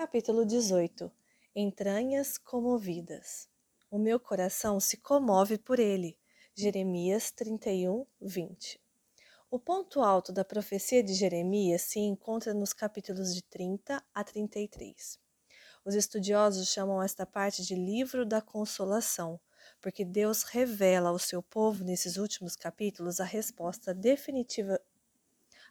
Capítulo 18 Entranhas comovidas. O meu coração se comove por ele. Jeremias 31, 20. O ponto alto da profecia de Jeremias se encontra nos capítulos de 30 a 33. Os estudiosos chamam esta parte de livro da consolação, porque Deus revela ao seu povo nesses últimos capítulos a resposta definitiva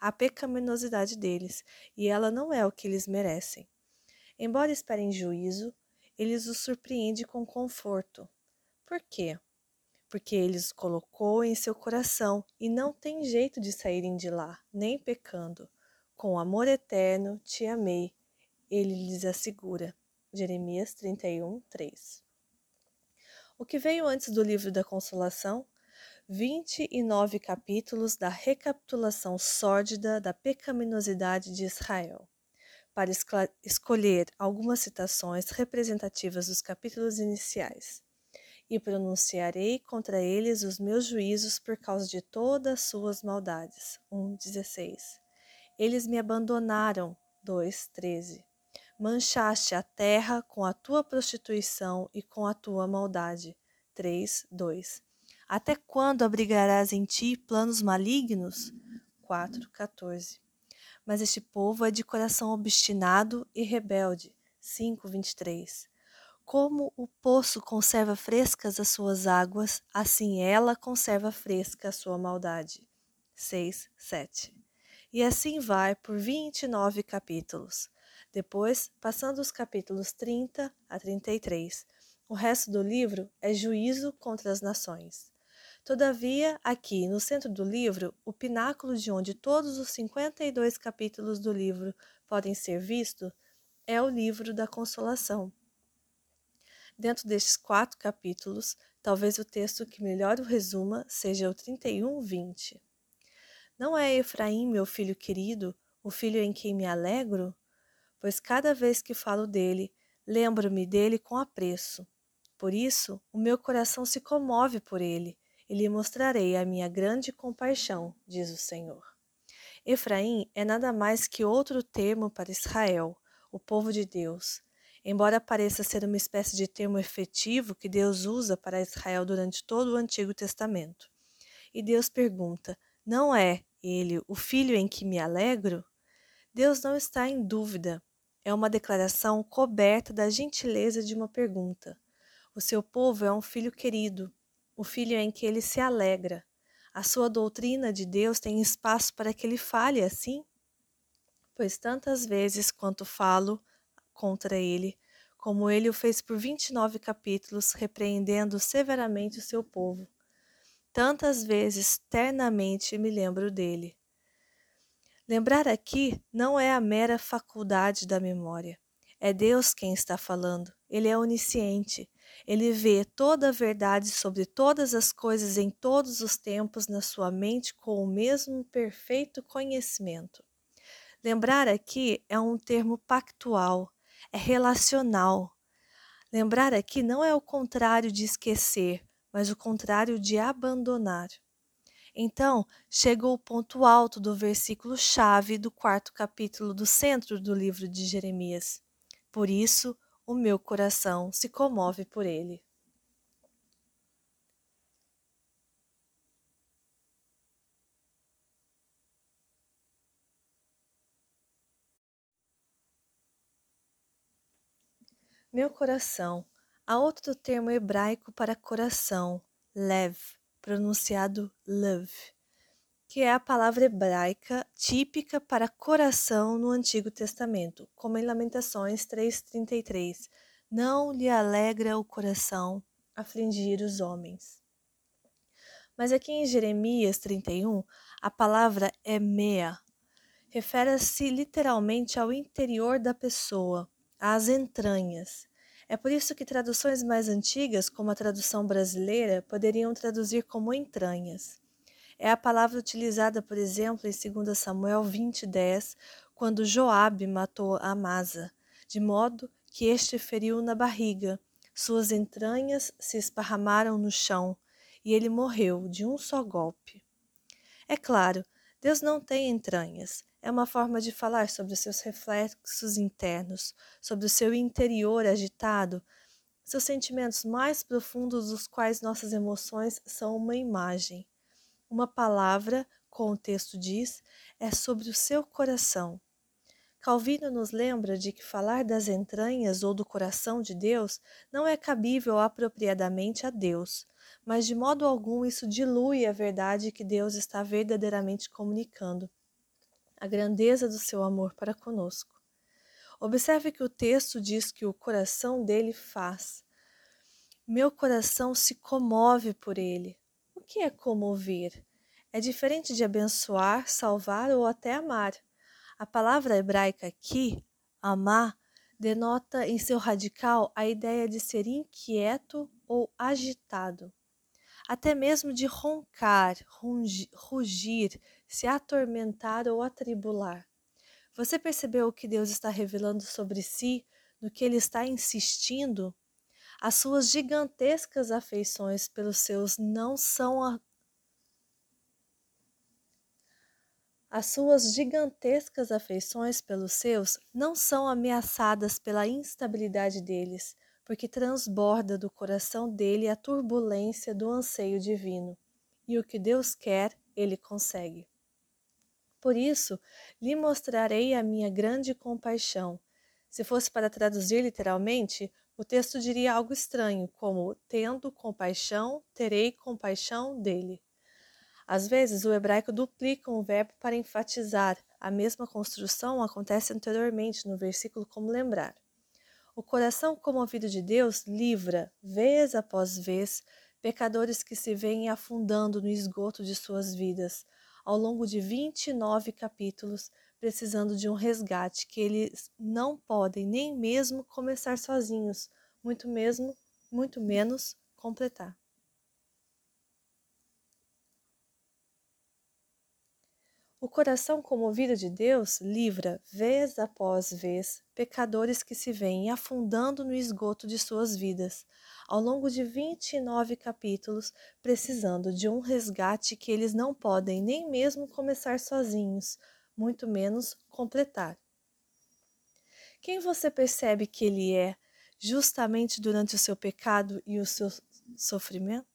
à pecaminosidade deles, e ela não é o que eles merecem. Embora esperem juízo, eles os surpreende com conforto. Por quê? Porque ele os colocou em seu coração e não tem jeito de saírem de lá, nem pecando. Com amor eterno te amei, ele lhes assegura. Jeremias 31, 3. O que veio antes do livro da Consolação? 29 capítulos da recapitulação sórdida da pecaminosidade de Israel para escolher algumas citações representativas dos capítulos iniciais. E pronunciarei contra eles os meus juízos por causa de todas as suas maldades. 1,16. Eles me abandonaram. 2,13. Manchaste a terra com a tua prostituição e com a tua maldade. 3,2. Até quando abrigarás em ti planos malignos? 4,14 mas este povo é de coração obstinado e rebelde. 5:23. Como o poço conserva frescas as suas águas, assim ela conserva fresca a sua maldade. 6, 7. E assim vai por 29 capítulos. Depois, passando os capítulos 30 a 33, o resto do livro é juízo contra as nações. Todavia, aqui no centro do livro, o pináculo de onde todos os 52 capítulos do livro podem ser vistos, é o livro da Consolação. Dentro destes quatro capítulos, talvez o texto que melhor o resuma seja o 31, 20. Não é Efraim, meu filho querido, o filho em quem me alegro? Pois cada vez que falo dele, lembro-me dele com apreço. Por isso, o meu coração se comove por ele e lhe mostrarei a minha grande compaixão, diz o Senhor. Efraim é nada mais que outro termo para Israel, o povo de Deus. Embora pareça ser uma espécie de termo efetivo que Deus usa para Israel durante todo o Antigo Testamento. E Deus pergunta: Não é ele o filho em que me alegro? Deus não está em dúvida. É uma declaração coberta da gentileza de uma pergunta. O seu povo é um filho querido, o filho em que ele se alegra. A sua doutrina de Deus tem espaço para que ele fale assim? Pois tantas vezes quanto falo contra ele, como ele o fez por 29 capítulos, repreendendo severamente o seu povo, tantas vezes ternamente me lembro dele. Lembrar aqui não é a mera faculdade da memória. É Deus quem está falando. Ele é onisciente. Ele vê toda a verdade sobre todas as coisas em todos os tempos na sua mente com o mesmo perfeito conhecimento. Lembrar aqui é um termo pactual, é relacional. Lembrar aqui não é o contrário de esquecer, mas o contrário de abandonar. Então, chegou o ponto alto do versículo-chave do quarto capítulo do centro do livro de Jeremias. Por isso, o meu coração se comove por ele. Meu coração. Há outro termo hebraico para coração, lev, pronunciado love, que é a palavra hebraica típica para coração no Antigo Testamento, como em Lamentações 3:33. Não lhe alegra o coração afligir os homens. Mas aqui em Jeremias 31, a palavra é mea. Refere-se literalmente ao interior da pessoa, às entranhas. É por isso que traduções mais antigas, como a tradução brasileira, poderiam traduzir como entranhas. É a palavra utilizada, por exemplo, em 2 Samuel 20:10, quando Joabe matou Amasa, de modo que este feriu na barriga, suas entranhas se esparramaram no chão, e ele morreu de um só golpe. É claro, Deus não tem entranhas. é uma forma de falar sobre os seus reflexos internos, sobre o seu interior agitado, seus sentimentos mais profundos, dos quais nossas emoções são uma imagem. Uma palavra, como o texto diz, é sobre o seu coração. Calvino nos lembra de que falar das entranhas ou do coração de Deus não é cabível apropriadamente a Deus, mas de modo algum isso dilui a verdade que Deus está verdadeiramente comunicando a grandeza do seu amor para conosco. Observe que o texto diz que o coração dele faz. Meu coração se comove por ele. Que é comover? É diferente de abençoar, salvar ou até amar. A palavra hebraica aqui, amar, denota em seu radical a ideia de ser inquieto ou agitado até mesmo de roncar, rugir, se atormentar ou atribular. Você percebeu o que Deus está revelando sobre si, no que ele está insistindo? As suas gigantescas afeições pelos seus não são a... As suas gigantescas afeições pelos seus não são ameaçadas pela instabilidade deles, porque transborda do coração dele a turbulência do anseio divino. E o que Deus quer, ele consegue. Por isso, lhe mostrarei a minha grande compaixão. Se fosse para traduzir literalmente, o texto diria algo estranho, como: Tendo compaixão, terei compaixão dele. Às vezes, o hebraico duplica um verbo para enfatizar. A mesma construção acontece anteriormente no versículo como lembrar. O coração comovido de Deus livra, vez após vez, pecadores que se veem afundando no esgoto de suas vidas, ao longo de 29 capítulos, precisando de um resgate que eles não podem nem mesmo começar sozinhos, muito mesmo, muito menos completar. O coração comovido de Deus livra, vez após vez, pecadores que se veem afundando no esgoto de suas vidas, ao longo de 29 capítulos, precisando de um resgate que eles não podem nem mesmo começar sozinhos, muito menos completar. Quem você percebe que ele é justamente durante o seu pecado e o seu sofrimento?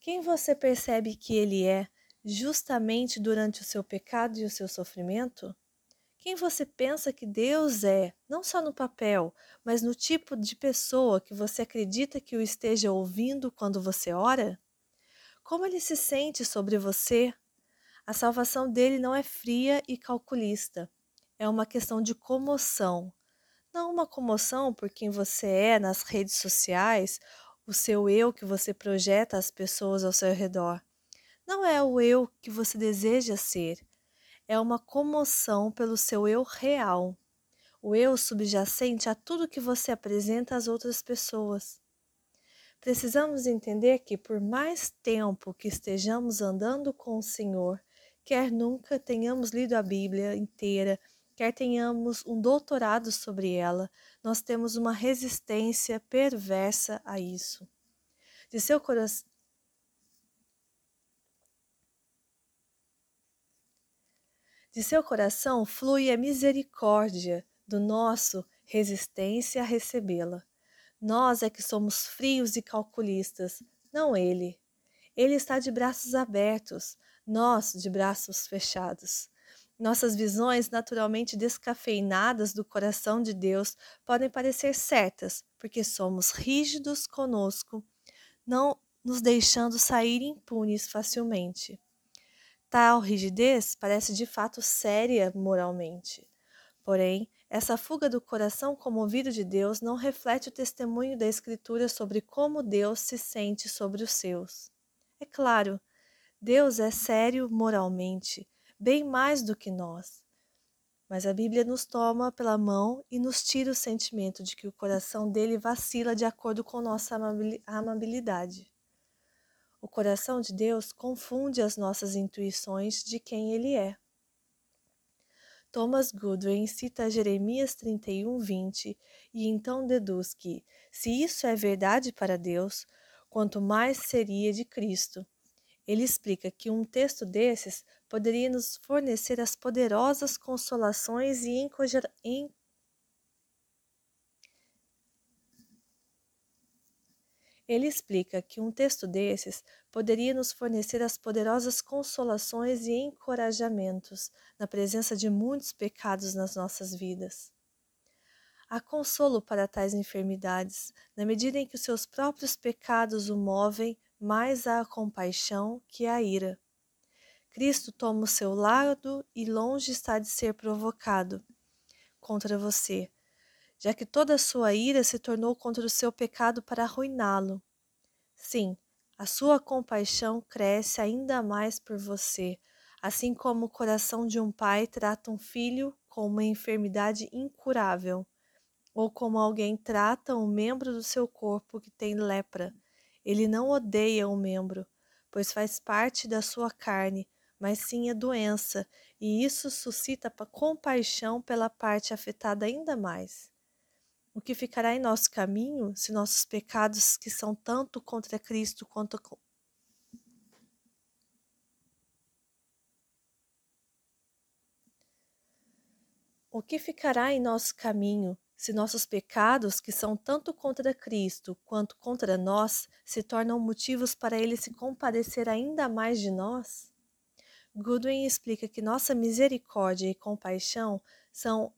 Quem você percebe que ele é justamente durante o seu pecado e o seu sofrimento? Quem você pensa que Deus é, não só no papel, mas no tipo de pessoa que você acredita que o esteja ouvindo quando você ora? Como ele se sente sobre você? A salvação dele não é fria e calculista, é uma questão de comoção. Não uma comoção por quem você é nas redes sociais o seu eu que você projeta às pessoas ao seu redor. Não é o eu que você deseja ser, é uma comoção pelo seu eu real, o eu subjacente a tudo que você apresenta às outras pessoas. Precisamos entender que, por mais tempo que estejamos andando com o Senhor, quer nunca tenhamos lido a Bíblia inteira, quer tenhamos um doutorado sobre ela, nós temos uma resistência perversa a isso. De seu coração. De seu coração flui a misericórdia, do nosso resistência a recebê-la. Nós é que somos frios e calculistas, não ele. Ele está de braços abertos, nós de braços fechados. Nossas visões naturalmente descafeinadas do coração de Deus podem parecer certas, porque somos rígidos conosco, não nos deixando sair impunes facilmente. Tal rigidez parece de fato séria moralmente. Porém, essa fuga do coração comovido de Deus não reflete o testemunho da Escritura sobre como Deus se sente sobre os seus. É claro, Deus é sério moralmente bem mais do que nós. Mas a Bíblia nos toma pela mão e nos tira o sentimento de que o coração dele vacila de acordo com nossa amabilidade. O coração de Deus confunde as nossas intuições de quem ele é. Thomas Goodwin cita Jeremias 31, 20 e então deduz que, se isso é verdade para Deus, quanto mais seria de Cristo. Ele explica que um texto desses poderia nos fornecer as poderosas consolações e Ele explica que um texto desses poderia nos fornecer as poderosas consolações e encorajamentos na presença de muitos pecados nas nossas vidas. Há consolo para tais enfermidades, na medida em que os seus próprios pecados o movem mais à compaixão que à ira. Cristo toma o seu lado e longe está de ser provocado contra você, já que toda a sua ira se tornou contra o seu pecado para arruiná-lo. Sim, a sua compaixão cresce ainda mais por você, assim como o coração de um pai trata um filho com uma enfermidade incurável, ou como alguém trata um membro do seu corpo que tem lepra. Ele não odeia o membro, pois faz parte da sua carne, mas sim a doença, e isso suscita compaixão pela parte afetada ainda mais. O que ficará em nosso caminho se nossos pecados, que são tanto contra Cristo quanto O que ficará em nosso caminho se nossos pecados, que são tanto contra Cristo quanto contra nós, se tornam motivos para ele se compadecer ainda mais de nós? Goodwin explica que nossa misericórdia e compaixão são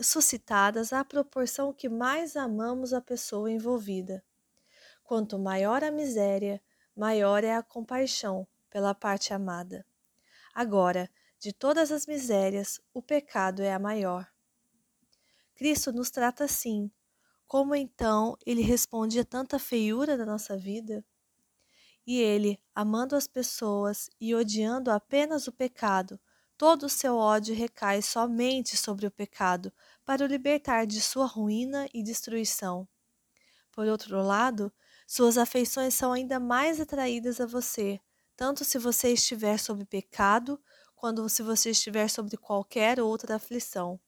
suscitadas à proporção que mais amamos a pessoa envolvida. Quanto maior a miséria, maior é a compaixão pela parte amada. Agora, de todas as misérias, o pecado é a maior. Cristo nos trata assim. Como então ele responde a tanta feiura da nossa vida? E ele, amando as pessoas e odiando apenas o pecado, todo o seu ódio recai somente sobre o pecado, para o libertar de sua ruína e destruição. Por outro lado, suas afeições são ainda mais atraídas a você, tanto se você estiver sob pecado, quanto se você estiver sobre qualquer outra aflição.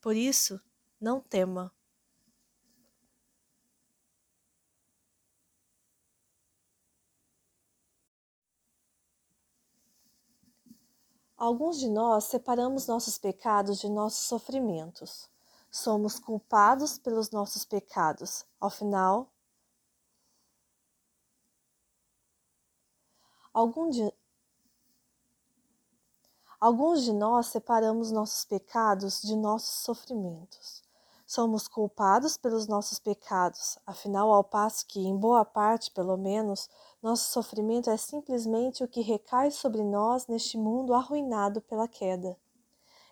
Por isso, não tema. Alguns de nós separamos nossos pecados de nossos sofrimentos. Somos culpados pelos nossos pecados. Ao final, algum de, alguns de nós separamos nossos pecados de nossos sofrimentos. Somos culpados pelos nossos pecados, afinal, ao passo que, em boa parte, pelo menos, nosso sofrimento é simplesmente o que recai sobre nós neste mundo arruinado pela queda.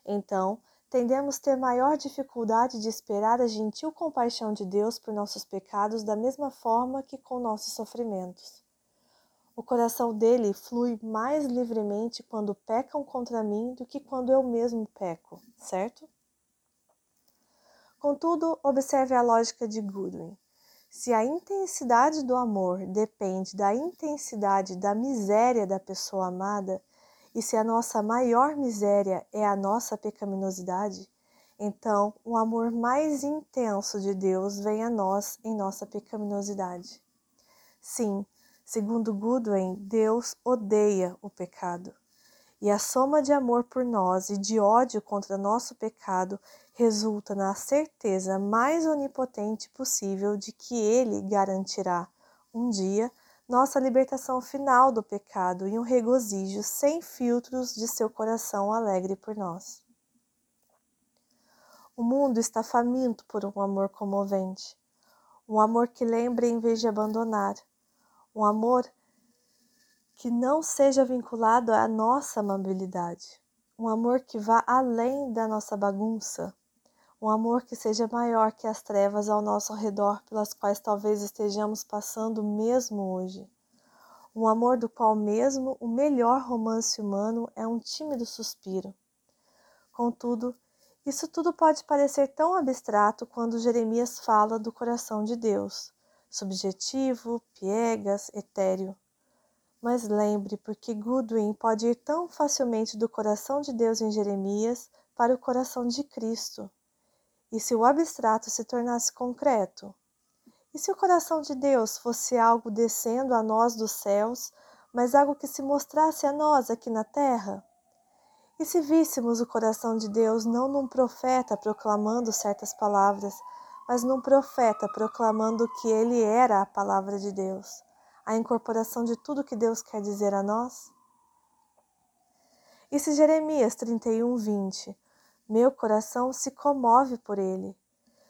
Então, tendemos ter maior dificuldade de esperar a gentil compaixão de Deus por nossos pecados da mesma forma que com nossos sofrimentos. O coração dele flui mais livremente quando pecam contra mim do que quando eu mesmo peco, certo? Contudo, observe a lógica de Goodwin. Se a intensidade do amor depende da intensidade da miséria da pessoa amada, e se a nossa maior miséria é a nossa pecaminosidade, então o amor mais intenso de Deus vem a nós em nossa pecaminosidade. Sim, segundo Goodwin, Deus odeia o pecado. E a soma de amor por nós e de ódio contra nosso pecado resulta na certeza mais onipotente possível de que Ele garantirá, um dia, nossa libertação final do pecado e um regozijo sem filtros de seu coração alegre por nós. O mundo está faminto por um amor comovente, um amor que lembre em vez de abandonar, um amor que não seja vinculado à nossa amabilidade, um amor que vá além da nossa bagunça, um amor que seja maior que as trevas ao nosso redor pelas quais talvez estejamos passando mesmo hoje. Um amor do qual mesmo o melhor romance humano é um tímido suspiro. Contudo, isso tudo pode parecer tão abstrato quando Jeremias fala do coração de Deus, subjetivo, piegas, etéreo. Mas lembre, porque Goodwin pode ir tão facilmente do coração de Deus em Jeremias para o coração de Cristo. E se o abstrato se tornasse concreto? E se o coração de Deus fosse algo descendo a nós dos céus, mas algo que se mostrasse a nós aqui na terra? E se víssemos o coração de Deus não num profeta proclamando certas palavras, mas num profeta proclamando que ele era a palavra de Deus, a incorporação de tudo que Deus quer dizer a nós? E se Jeremias 31, 20, meu coração se comove por ele.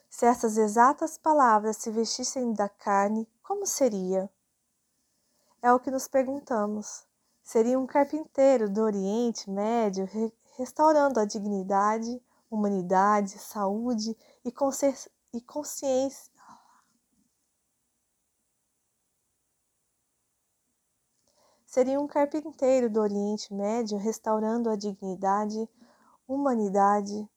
Se essas exatas palavras se vestissem da carne, como seria? É o que nos perguntamos. Seria um carpinteiro do Oriente Médio restaurando a dignidade, humanidade, saúde e, e consciência. Seria um carpinteiro do Oriente Médio restaurando a dignidade, humanidade,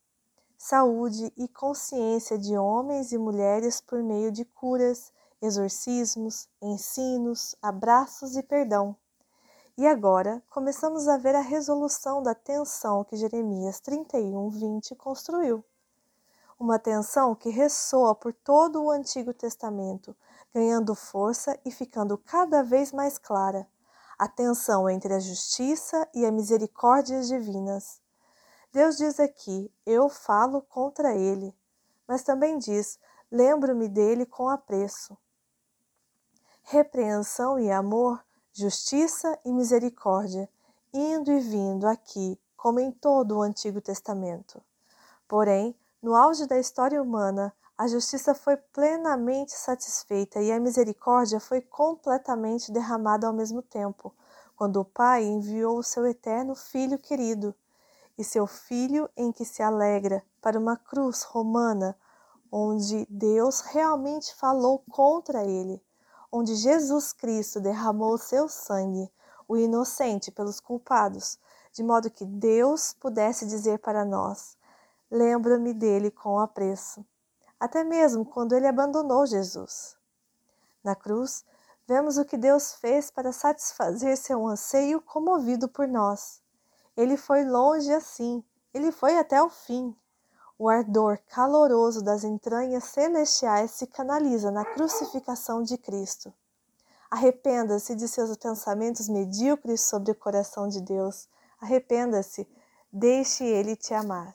saúde e consciência de homens e mulheres por meio de curas, exorcismos, ensinos, abraços e perdão. E agora começamos a ver a resolução da tensão que Jeremias 31, 20 construiu. Uma tensão que ressoa por todo o Antigo Testamento, ganhando força e ficando cada vez mais clara. A tensão entre a justiça e a misericórdia divinas. Deus diz aqui: Eu falo contra ele, mas também diz: Lembro-me dele com apreço. Repreensão e amor justiça e misericórdia, indo e vindo aqui, como em todo o Antigo Testamento. Porém, no auge da história humana, a justiça foi plenamente satisfeita e a misericórdia foi completamente derramada ao mesmo tempo, quando o Pai enviou o seu eterno Filho querido, e seu Filho em que se alegra para uma cruz romana, onde Deus realmente falou contra ele onde Jesus Cristo derramou seu sangue, o inocente pelos culpados, de modo que Deus pudesse dizer para nós: Lembra-me dele com apreço, até mesmo quando ele abandonou Jesus. Na cruz, vemos o que Deus fez para satisfazer seu anseio comovido por nós. Ele foi longe assim, ele foi até o fim. O ardor caloroso das entranhas celestiais se canaliza na crucificação de Cristo. Arrependa-se de seus pensamentos medíocres sobre o coração de Deus. Arrependa-se, deixe ele te amar.